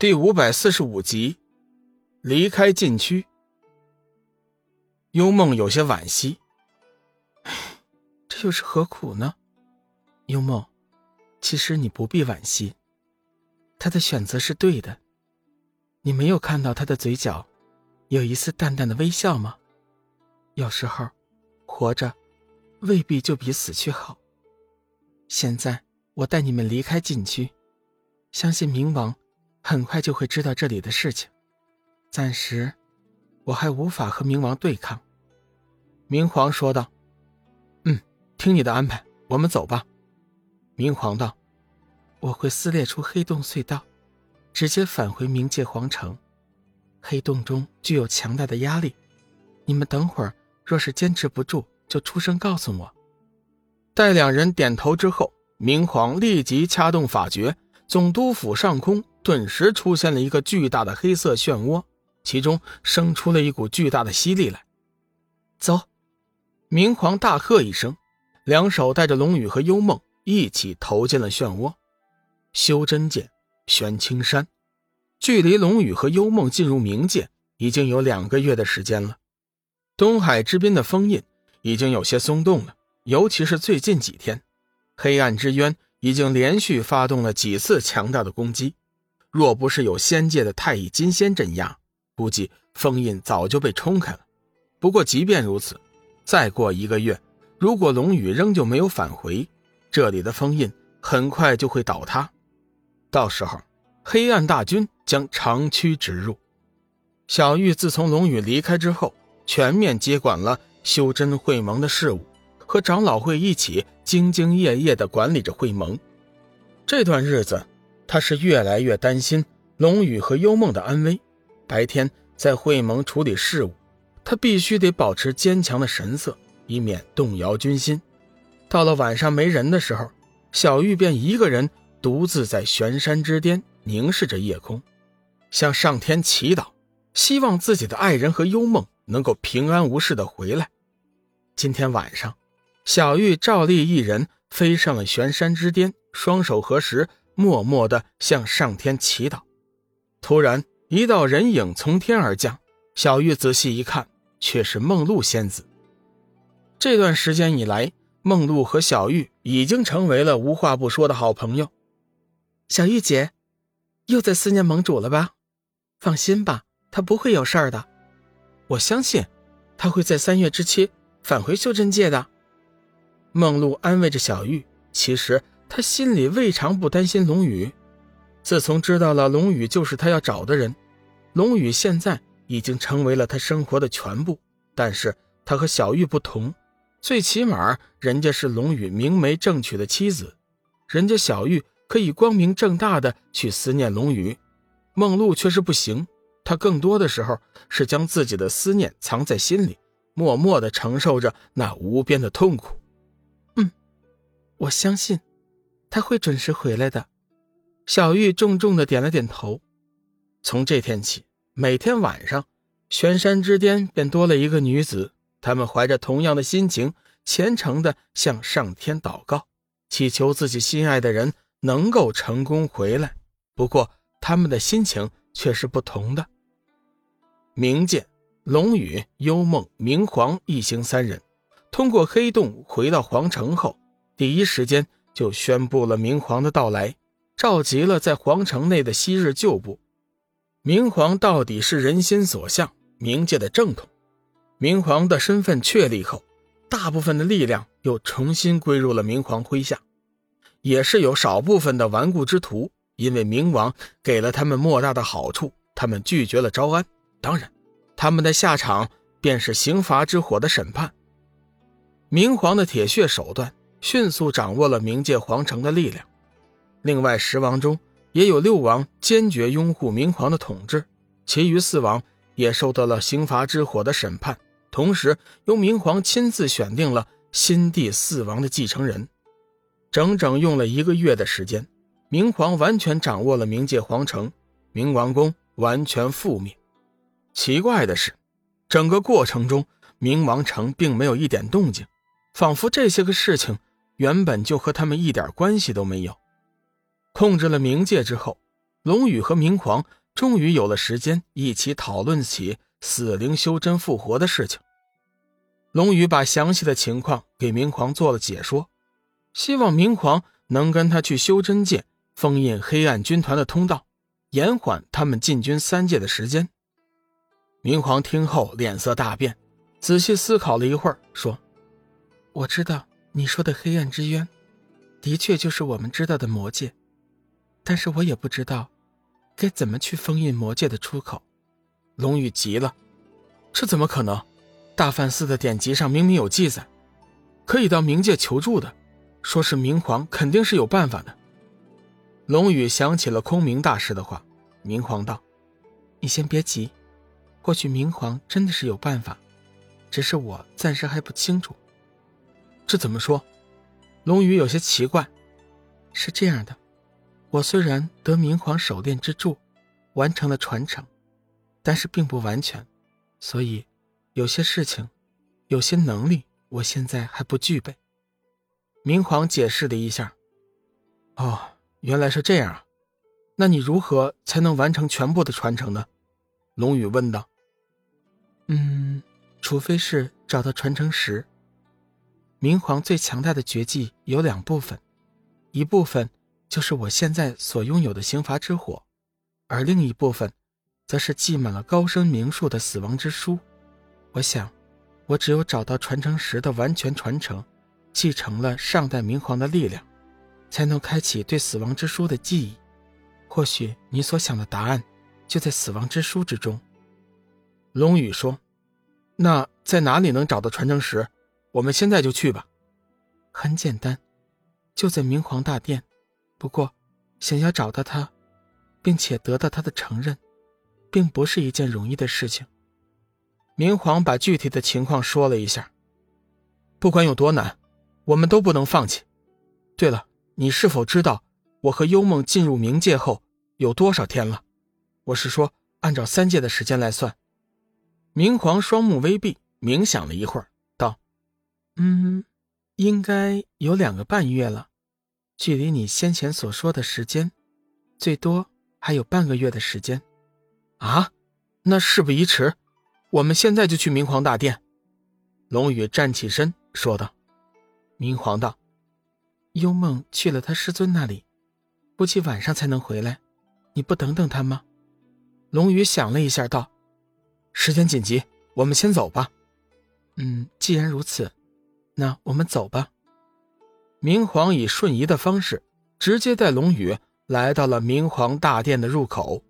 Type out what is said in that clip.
第五百四十五集，离开禁区。幽梦有些惋惜，这又是何苦呢？幽梦，其实你不必惋惜，他的选择是对的。你没有看到他的嘴角有一丝淡淡的微笑吗？有时候，活着未必就比死去好。现在我带你们离开禁区，相信冥王。很快就会知道这里的事情，暂时我还无法和冥王对抗。”明皇说道。“嗯，听你的安排，我们走吧。”明皇道，“我会撕裂出黑洞隧道，直接返回冥界皇城。黑洞中具有强大的压力，你们等会儿若是坚持不住，就出声告诉我。”待两人点头之后，明皇立即掐动法诀，总督府上空。顿时出现了一个巨大的黑色漩涡，其中生出了一股巨大的吸力来。走！明皇大喝一声，两手带着龙宇和幽梦一起投进了漩涡。修真界，玄青山，距离龙宇和幽梦进入冥界已经有两个月的时间了。东海之滨的封印已经有些松动了，尤其是最近几天，黑暗之渊已经连续发动了几次强大的攻击。若不是有仙界的太乙金仙镇压，估计封印早就被冲开了。不过，即便如此，再过一个月，如果龙宇仍旧没有返回，这里的封印很快就会倒塌。到时候，黑暗大军将长驱直入。小玉自从龙宇离开之后，全面接管了修真会盟的事务，和长老会一起兢兢业业地管理着会盟。这段日子。他是越来越担心龙宇和幽梦的安危。白天在会盟处理事务，他必须得保持坚强的神色，以免动摇军心。到了晚上没人的时候，小玉便一个人独自在悬山之巅凝视着夜空，向上天祈祷，希望自己的爱人和幽梦能够平安无事的回来。今天晚上，小玉照例一人飞上了悬山之巅，双手合十。默默地向上天祈祷，突然一道人影从天而降。小玉仔细一看，却是梦露仙子。这段时间以来，梦露和小玉已经成为了无话不说的好朋友。小玉姐，又在思念盟主了吧？放心吧，他不会有事儿的。我相信，他会在三月之期返回修真界的。梦露安慰着小玉。其实。他心里未尝不担心龙宇。自从知道了龙宇就是他要找的人，龙宇现在已经成为了他生活的全部。但是他和小玉不同，最起码人家是龙宇明媒正娶的妻子，人家小玉可以光明正大的去思念龙宇，梦露却是不行。她更多的时候是将自己的思念藏在心里，默默的承受着那无边的痛苦。嗯，我相信。他会准时回来的，小玉重重的点了点头。从这天起，每天晚上，悬山之巅便多了一个女子。他们怀着同样的心情，虔诚的向上天祷告，祈求自己心爱的人能够成功回来。不过，他们的心情却是不同的。冥界，龙宇、幽梦、明皇一行三人通过黑洞回到皇城后，第一时间。就宣布了明皇的到来，召集了在皇城内的昔日旧部。明皇到底是人心所向，冥界的正统。明皇的身份确立后，大部分的力量又重新归入了明皇麾下，也是有少部分的顽固之徒，因为明王给了他们莫大的好处，他们拒绝了招安。当然，他们的下场便是刑罚之火的审判。明皇的铁血手段。迅速掌握了冥界皇城的力量。另外，十王中也有六王坚决拥护明皇的统治，其余四王也受到了刑罚之火的审判。同时，由明皇亲自选定了新帝四王的继承人。整整用了一个月的时间，明皇完全掌握了冥界皇城，冥王宫完全覆灭。奇怪的是，整个过程中，冥王城并没有一点动静，仿佛这些个事情。原本就和他们一点关系都没有。控制了冥界之后，龙宇和明皇终于有了时间一起讨论起死灵修真复活的事情。龙宇把详细的情况给明皇做了解说，希望明皇能跟他去修真界封印黑暗军团的通道，延缓他们进军三界的时间。明皇听后脸色大变，仔细思考了一会儿，说：“我知道你说的黑暗之渊，的确就是我们知道的魔界，但是我也不知道该怎么去封印魔界的出口。”龙宇急了：“这怎么可能？大梵寺的典籍上明明有记载，可以到冥界求助的，说是明皇肯定是有办法的。”龙宇想起了空明大师的话，明皇道：“你先别急。”或许明皇真的是有办法，只是我暂时还不清楚。这怎么说？龙宇有些奇怪。是这样的，我虽然得明皇手炼之助，完成了传承，但是并不完全，所以有些事情，有些能力，我现在还不具备。明皇解释了一下。哦，原来是这样啊。那你如何才能完成全部的传承呢？龙宇问道。嗯，除非是找到传承石。明皇最强大的绝技有两部分，一部分就是我现在所拥有的刑罚之火，而另一部分，则是记满了高深名术的死亡之书。我想，我只有找到传承石的完全传承，继承了上代明皇的力量，才能开启对死亡之书的记忆。或许你所想的答案，就在死亡之书之中。龙宇说：“那在哪里能找到传承石？我们现在就去吧。很简单，就在明皇大殿。不过，想要找到他，并且得到他的承认，并不是一件容易的事情。”明皇把具体的情况说了一下。不管有多难，我们都不能放弃。对了，你是否知道我和幽梦进入冥界后有多少天了？我是说，按照三界的时间来算。明皇双目微闭，冥想了一会儿，：“嗯，应该有两个半月了，距离你先前所说的时间，最多还有半个月的时间。”啊，那事不宜迟，我们现在就去明皇大殿。龙宇站起身说道：“明皇道，幽梦去了他师尊那里，估计晚上才能回来，你不等等他吗？”龙宇想了一下，道。时间紧急，我们先走吧。嗯，既然如此，那我们走吧。明皇以瞬移的方式，直接带龙宇来到了明皇大殿的入口。